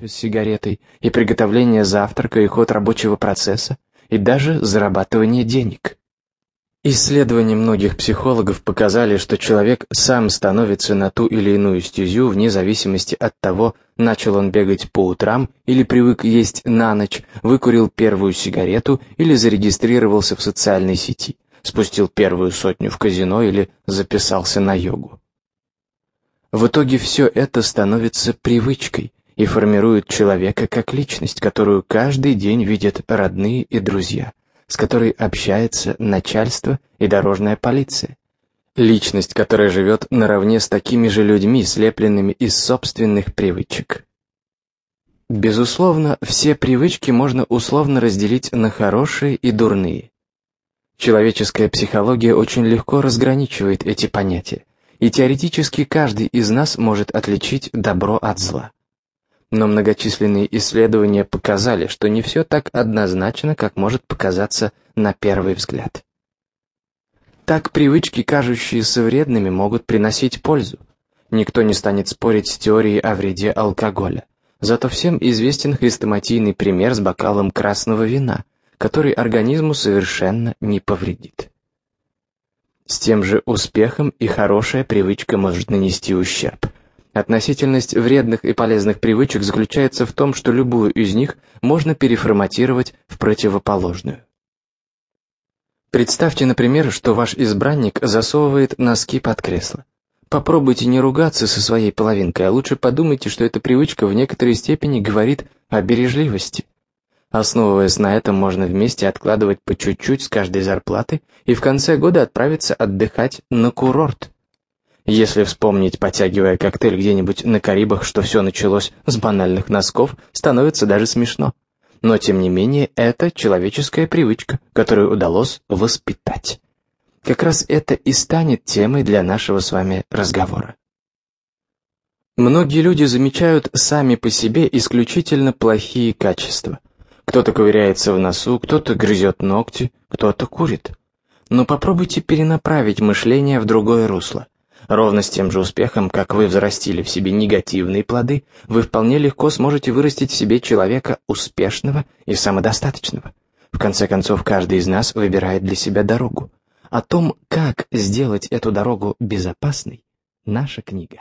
с сигаретой, и приготовление завтрака, и ход рабочего процесса, и даже зарабатывание денег. Исследования многих психологов показали, что человек сам становится на ту или иную стезю вне зависимости от того, начал он бегать по утрам или привык есть на ночь, выкурил первую сигарету или зарегистрировался в социальной сети, спустил первую сотню в казино или записался на йогу. В итоге все это становится привычкой и формирует человека как личность, которую каждый день видят родные и друзья – с которой общается начальство и дорожная полиция. Личность, которая живет наравне с такими же людьми, слепленными из собственных привычек. Безусловно, все привычки можно условно разделить на хорошие и дурные. Человеческая психология очень легко разграничивает эти понятия, и теоретически каждый из нас может отличить добро от зла. Но многочисленные исследования показали, что не все так однозначно, как может показаться на первый взгляд. Так привычки, кажущиеся вредными, могут приносить пользу. Никто не станет спорить с теорией о вреде алкоголя. Зато всем известен хрестоматийный пример с бокалом красного вина, который организму совершенно не повредит. С тем же успехом и хорошая привычка может нанести ущерб – Относительность вредных и полезных привычек заключается в том, что любую из них можно переформатировать в противоположную. Представьте, например, что ваш избранник засовывает носки под кресло. Попробуйте не ругаться со своей половинкой, а лучше подумайте, что эта привычка в некоторой степени говорит о бережливости. Основываясь на этом, можно вместе откладывать по чуть-чуть с каждой зарплаты и в конце года отправиться отдыхать на курорт. Если вспомнить, потягивая коктейль где-нибудь на Карибах, что все началось с банальных носков, становится даже смешно. Но, тем не менее, это человеческая привычка, которую удалось воспитать. Как раз это и станет темой для нашего с вами разговора. Многие люди замечают сами по себе исключительно плохие качества. Кто-то ковыряется в носу, кто-то грызет ногти, кто-то курит. Но попробуйте перенаправить мышление в другое русло – Ровно с тем же успехом, как вы взрастили в себе негативные плоды, вы вполне легко сможете вырастить в себе человека успешного и самодостаточного. В конце концов, каждый из нас выбирает для себя дорогу. О том, как сделать эту дорогу безопасной, наша книга.